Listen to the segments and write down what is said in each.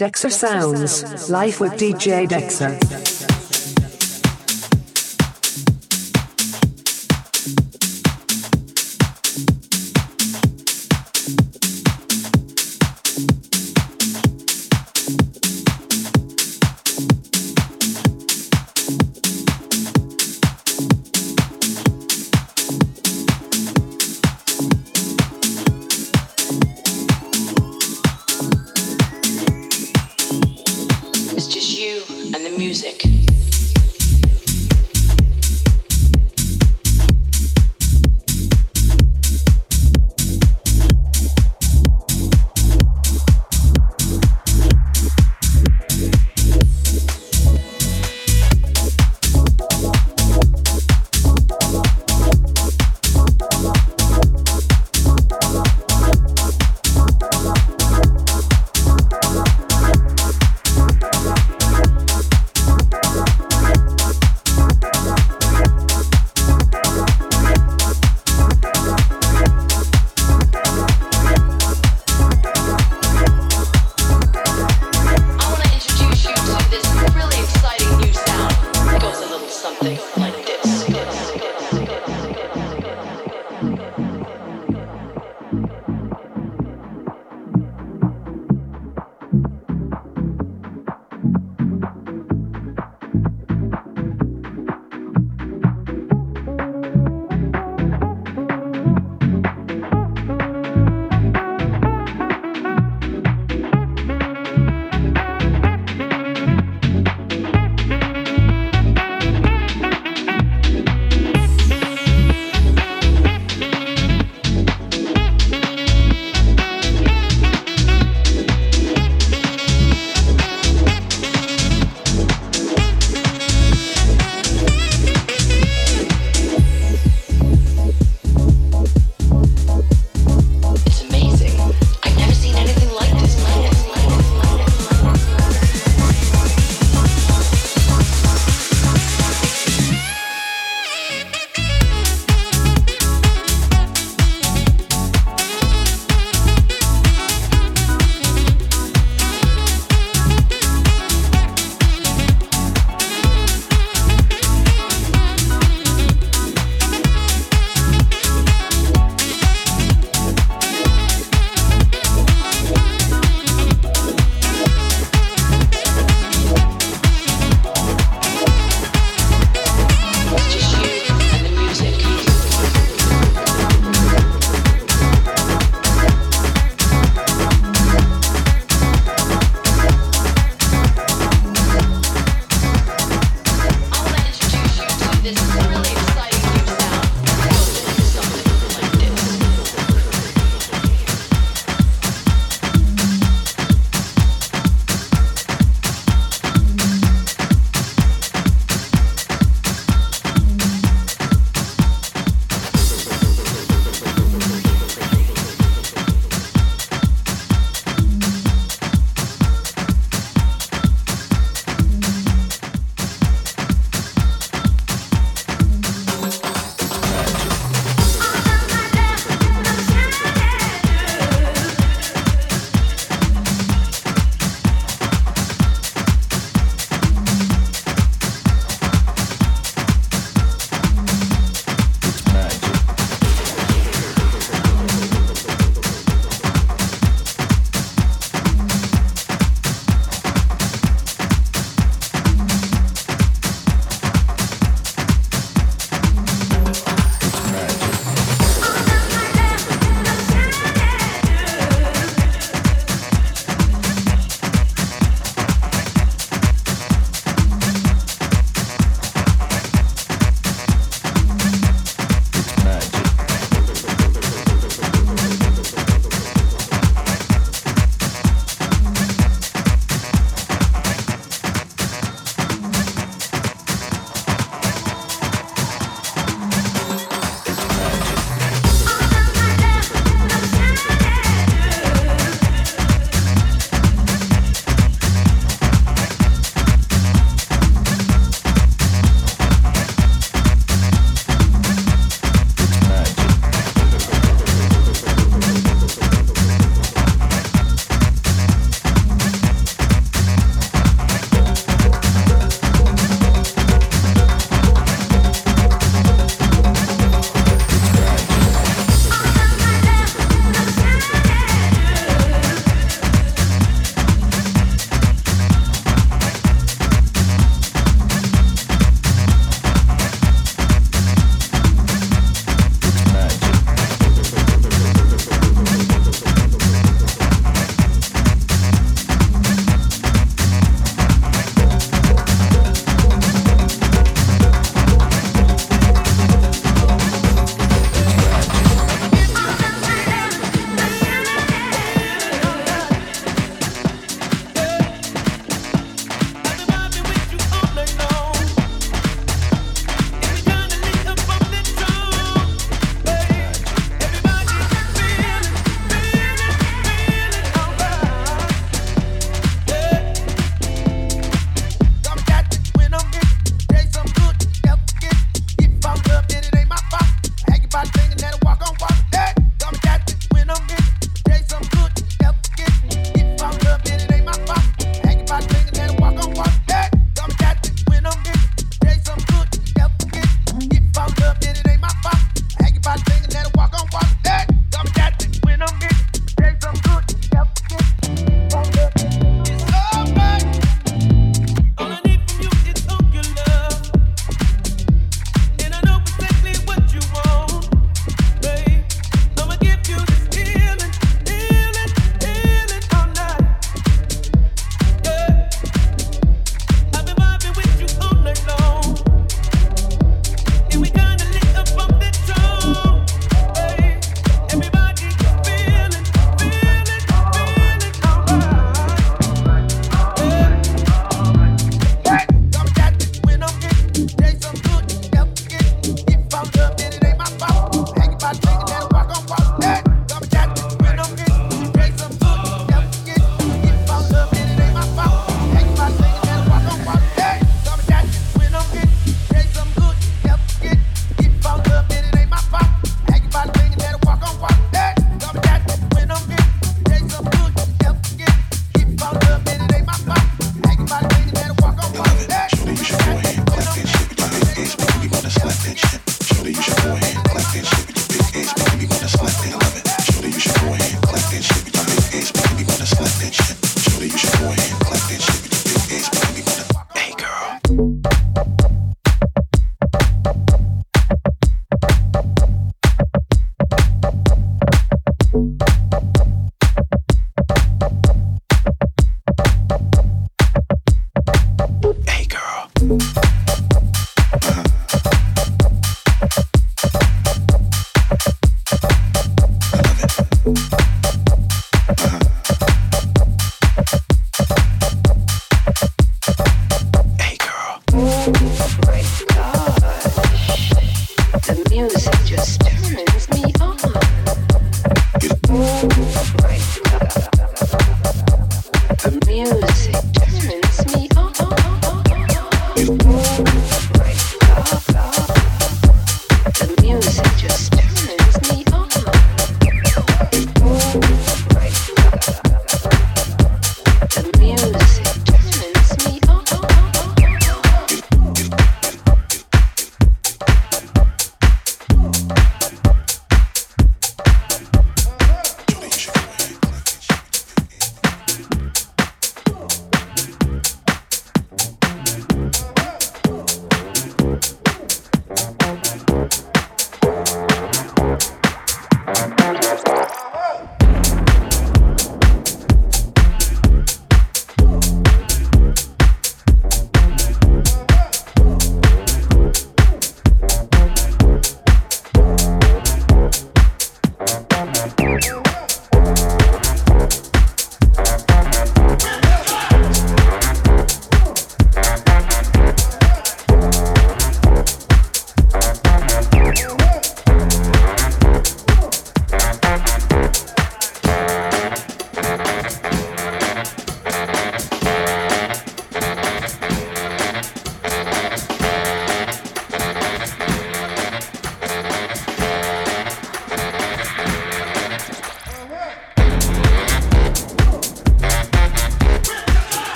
Dexter Sounds, live with DJ Dexter.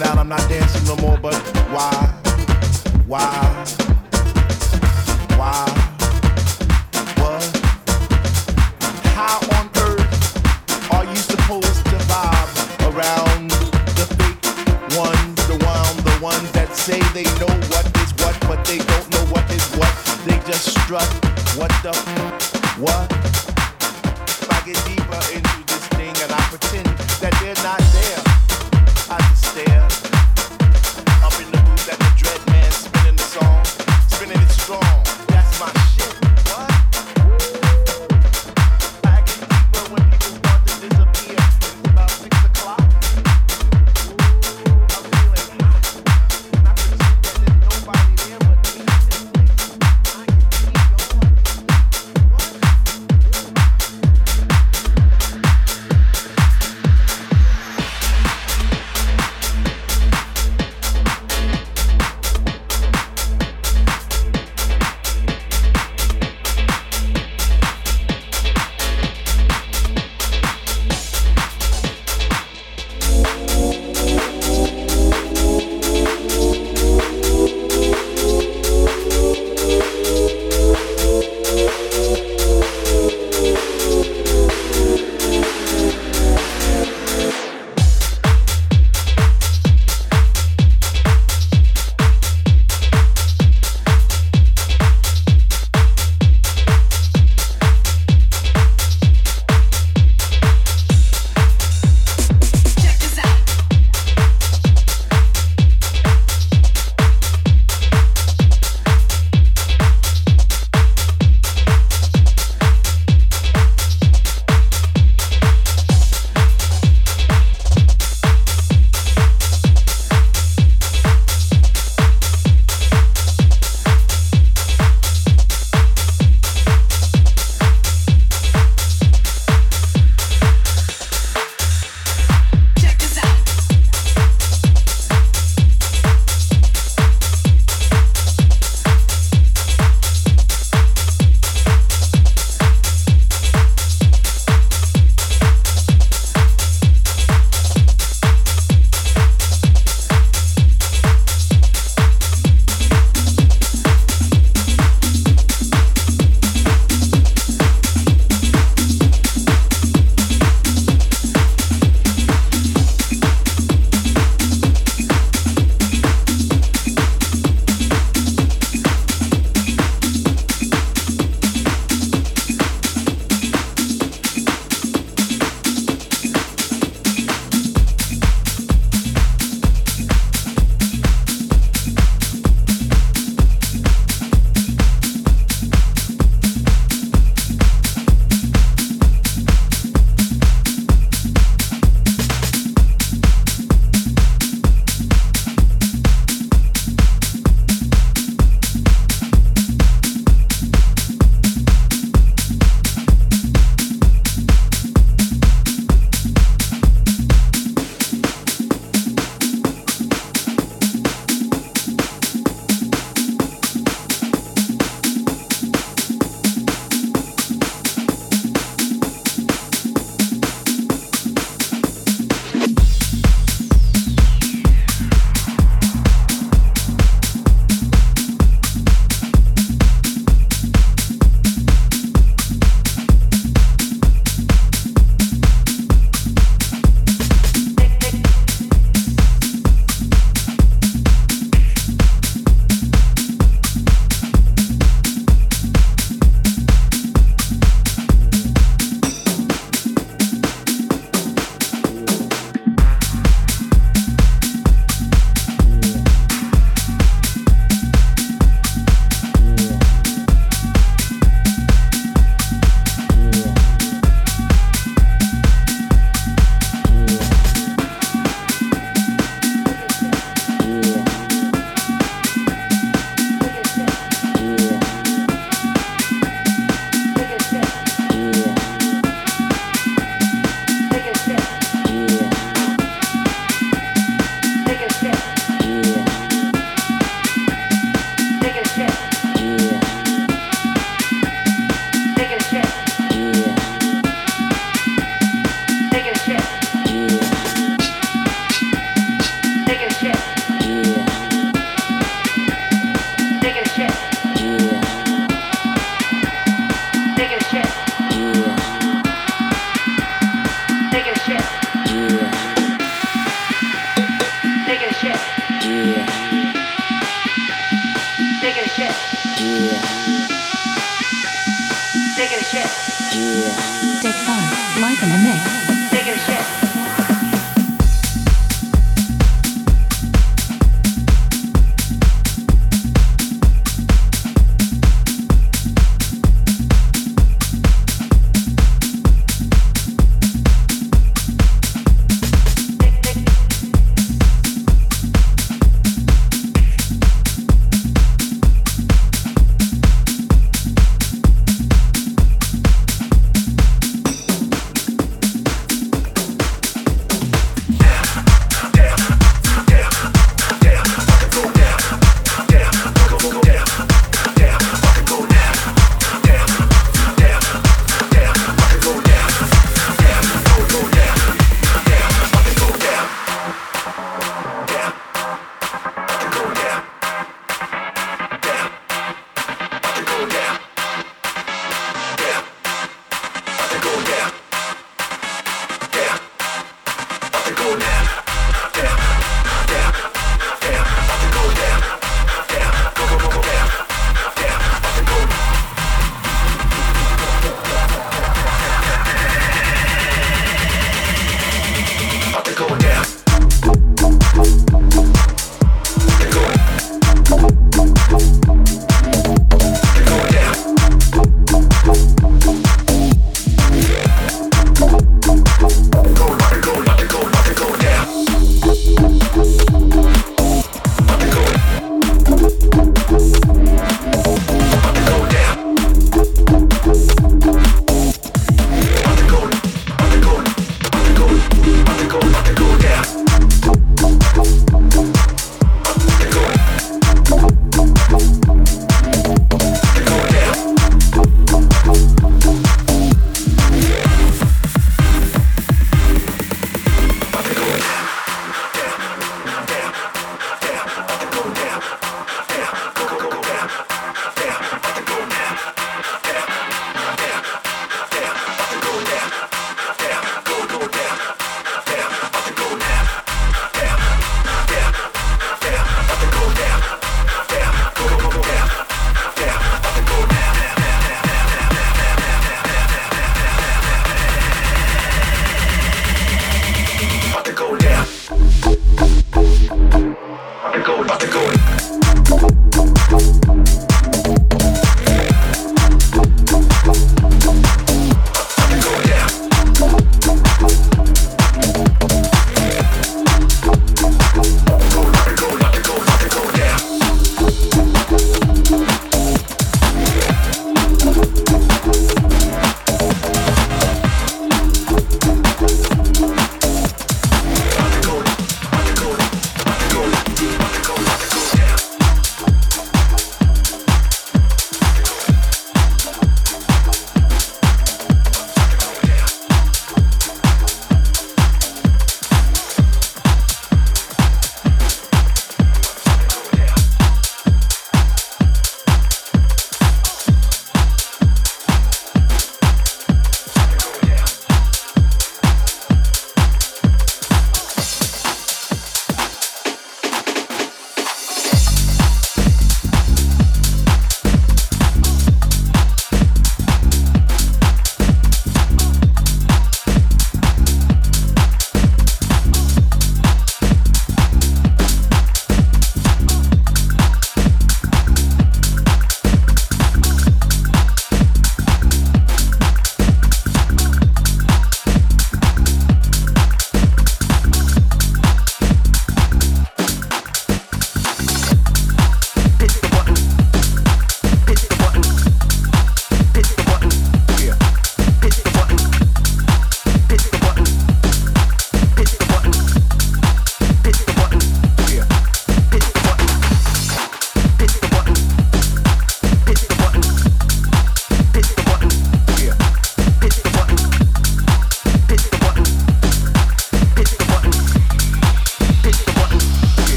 and out, I'm not dancing no more, but why? Why? Why? What? How on earth are you supposed to vibe around the fake ones, the one, the ones that say they know what is what, but they don't know what is what? They just strut. What the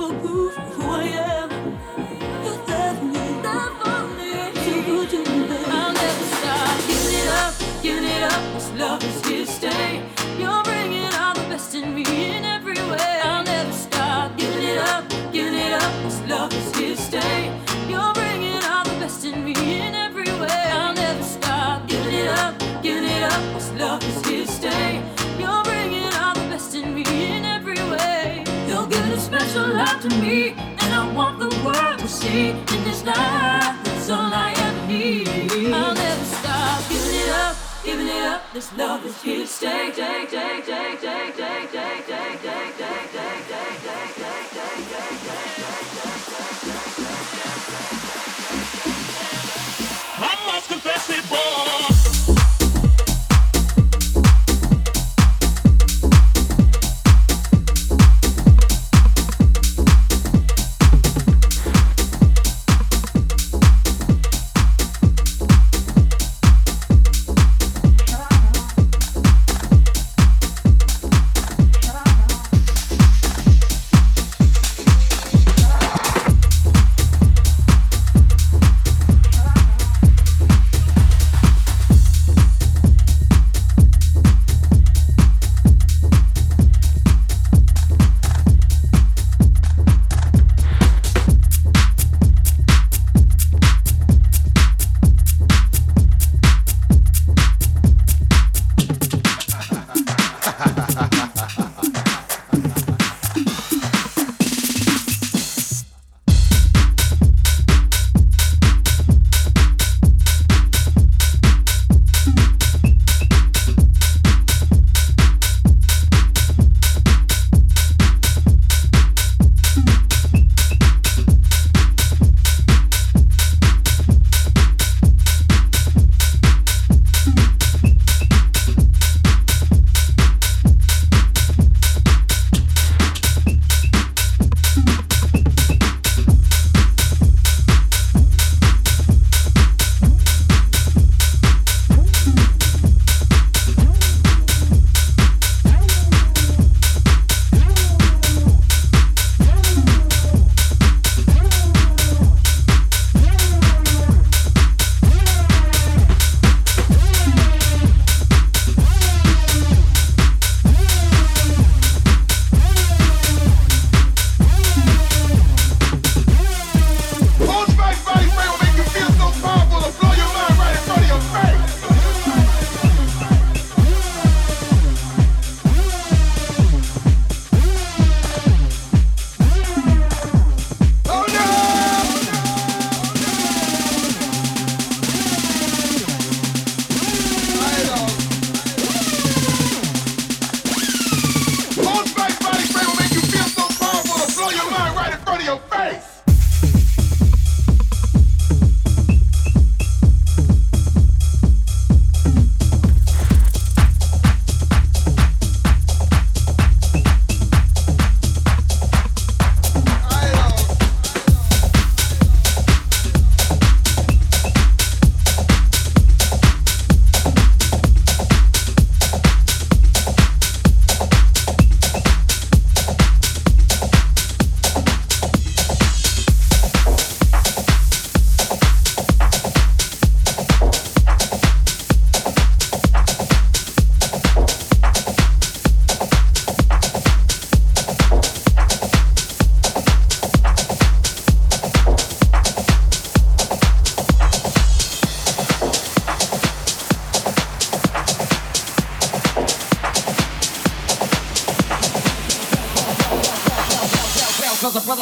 for who, who I am. in this life. That's all I ever need. I'll never stop giving it up, giving it up. This love is here to stay. Take, take, take, take, take, take, take, take, take, take, take, take, take, take, take, take, take,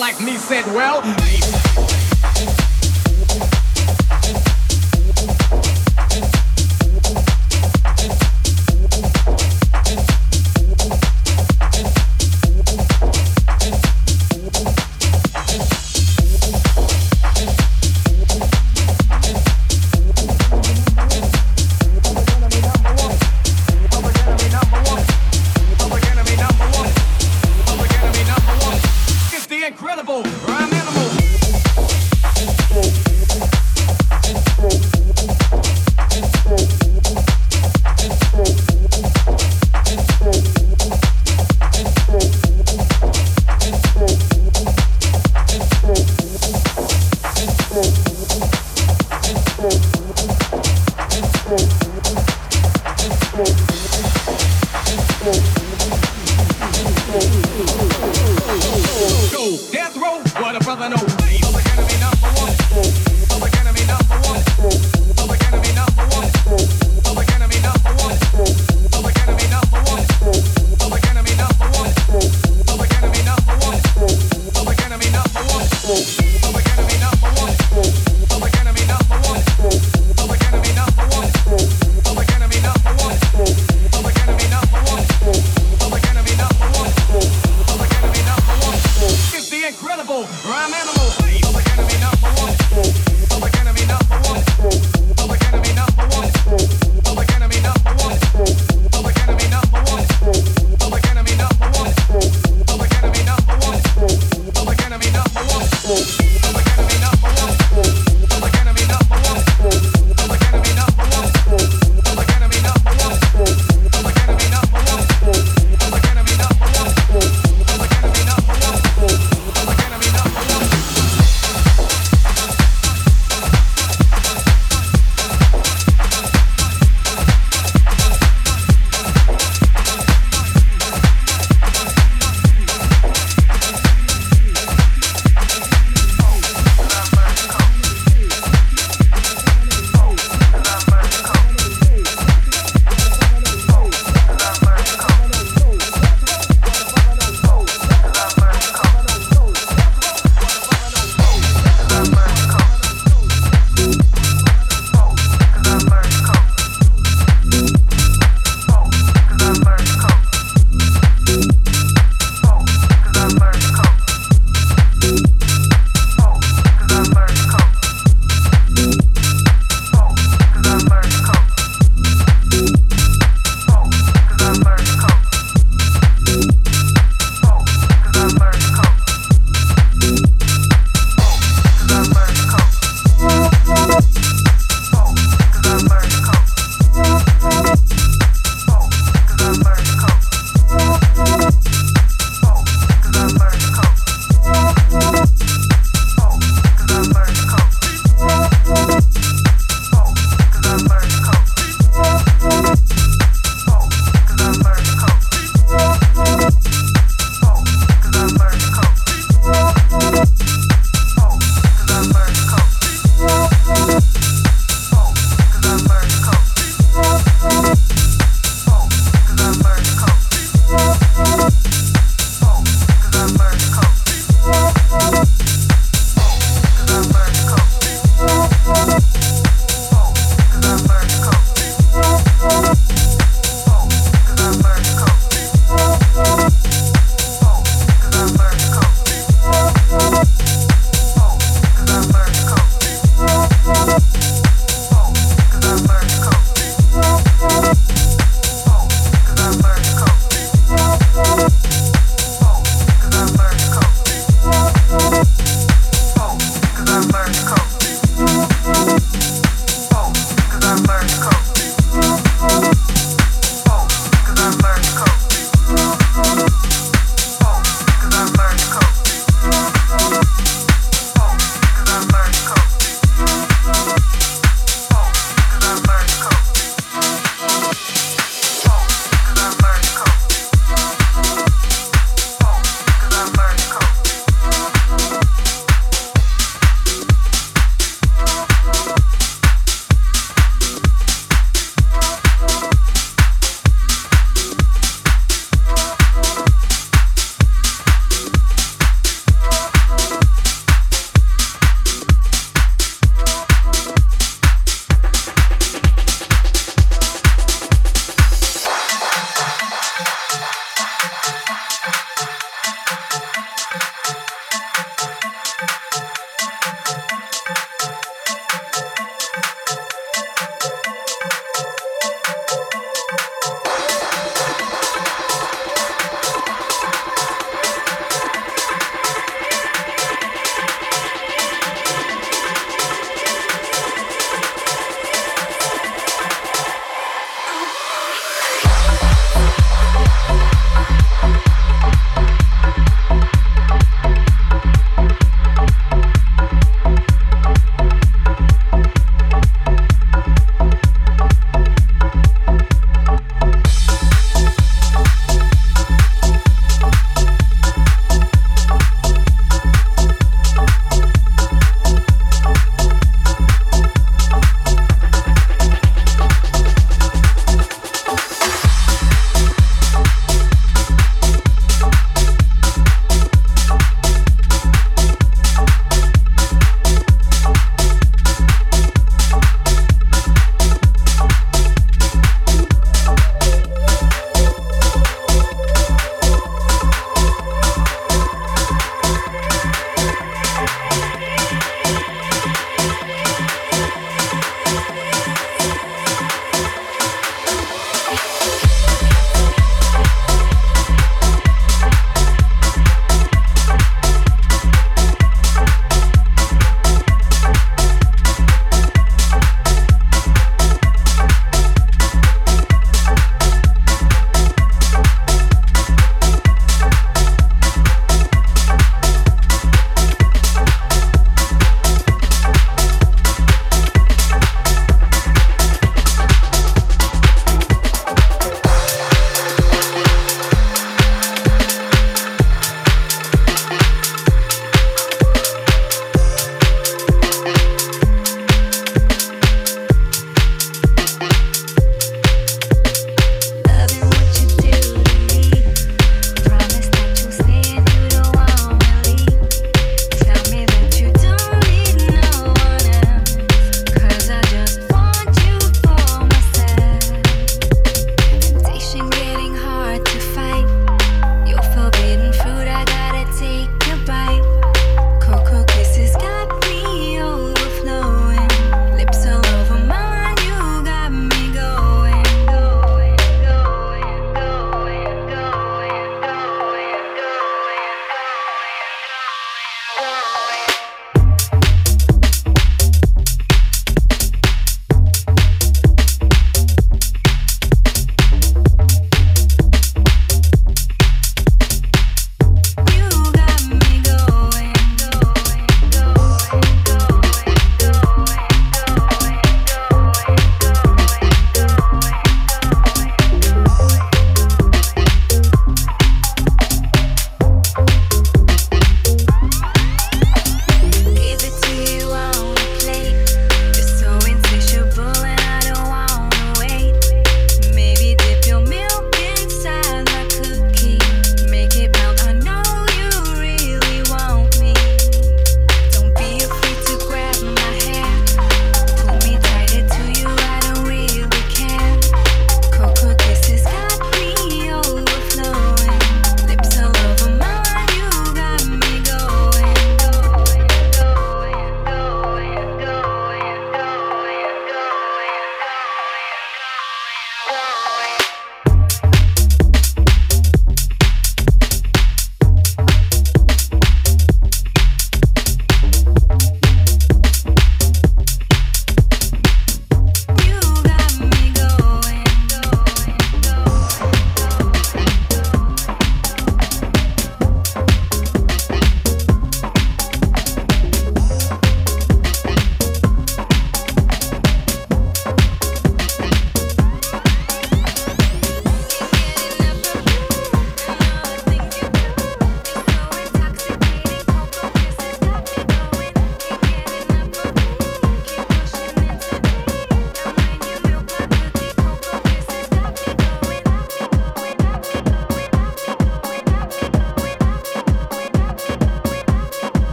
like me said, well.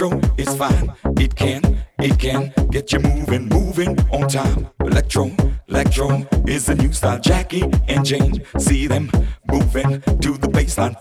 Electro is fine. It can, it can get you moving, moving on time. Electro, electro is the new style. Jackie and Jane, see them moving to the baseline.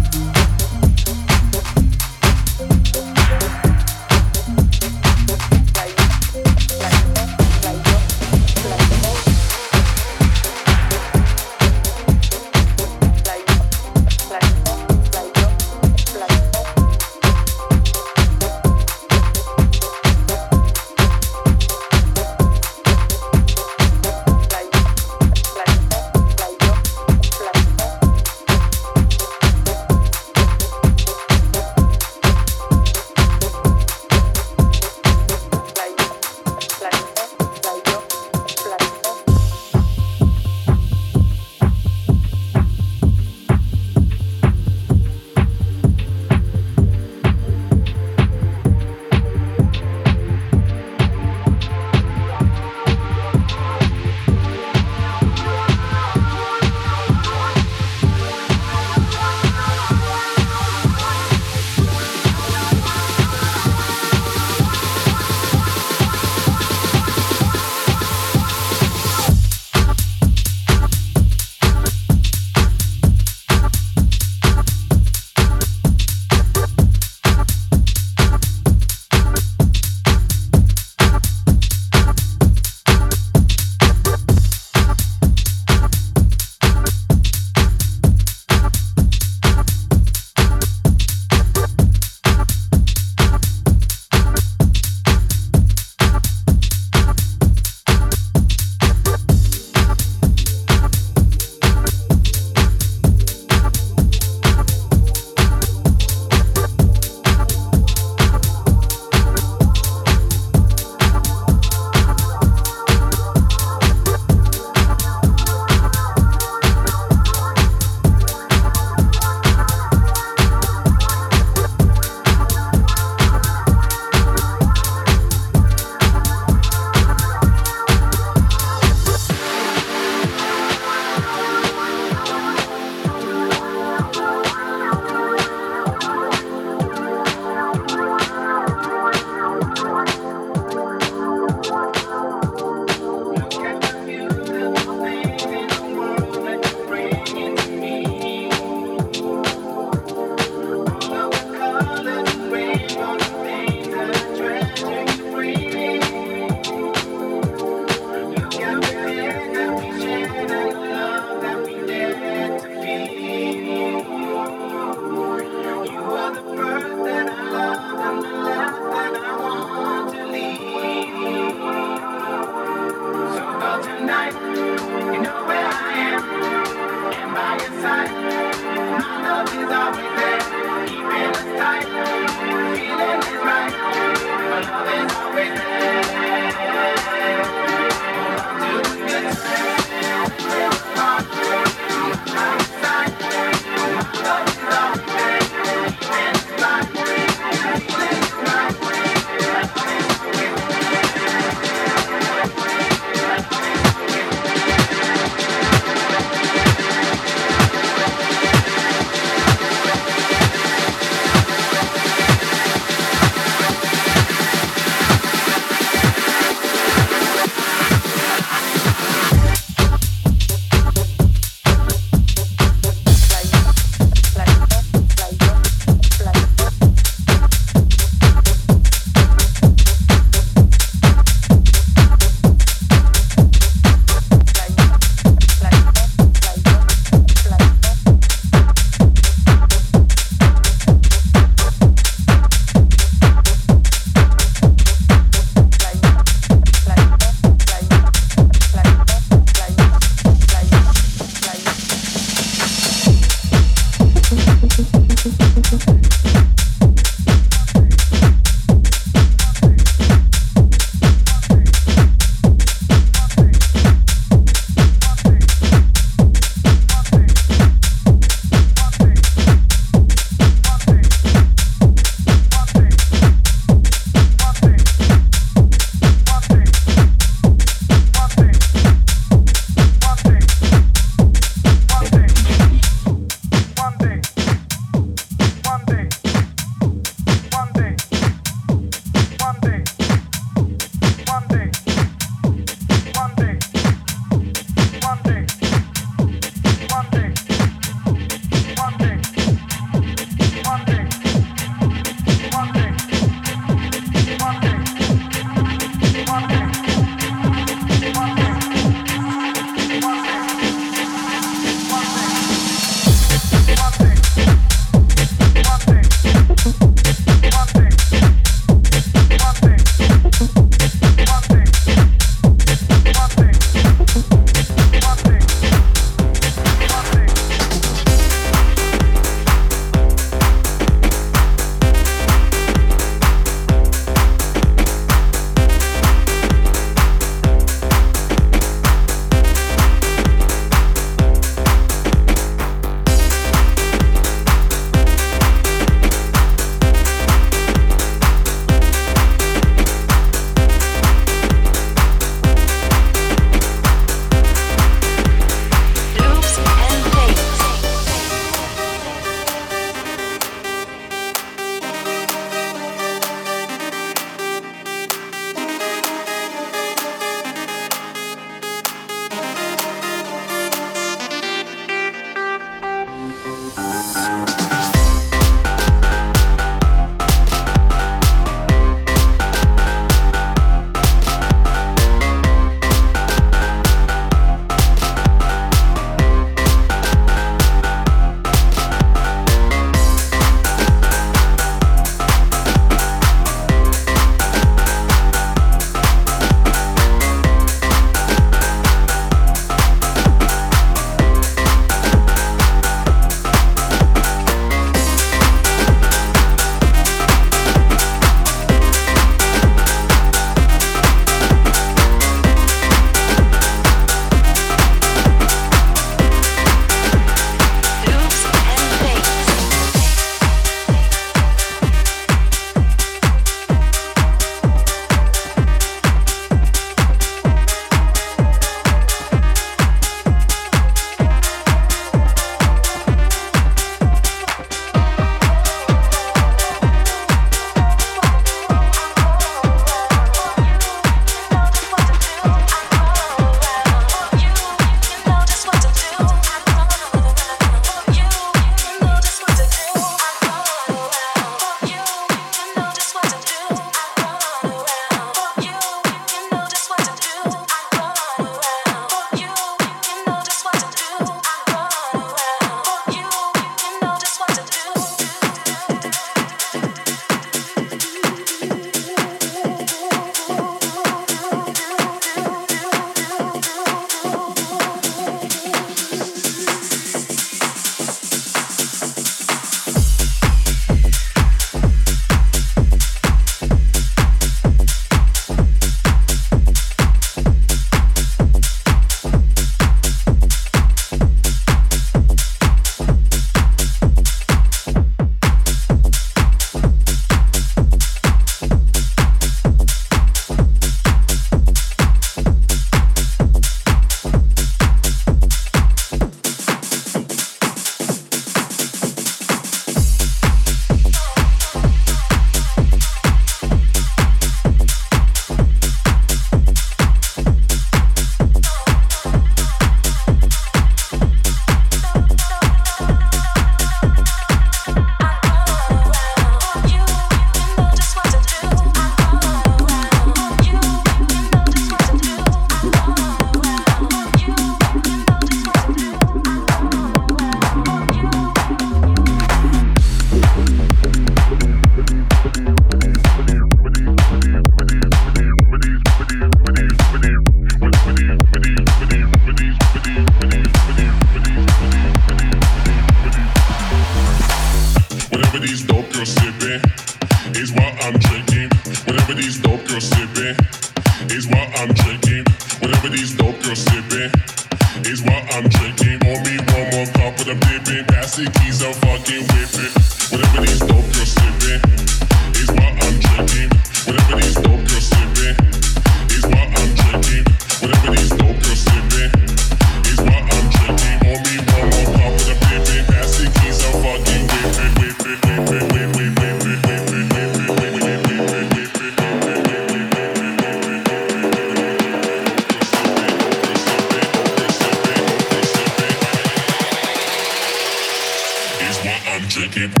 keep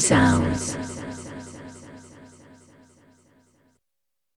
sound.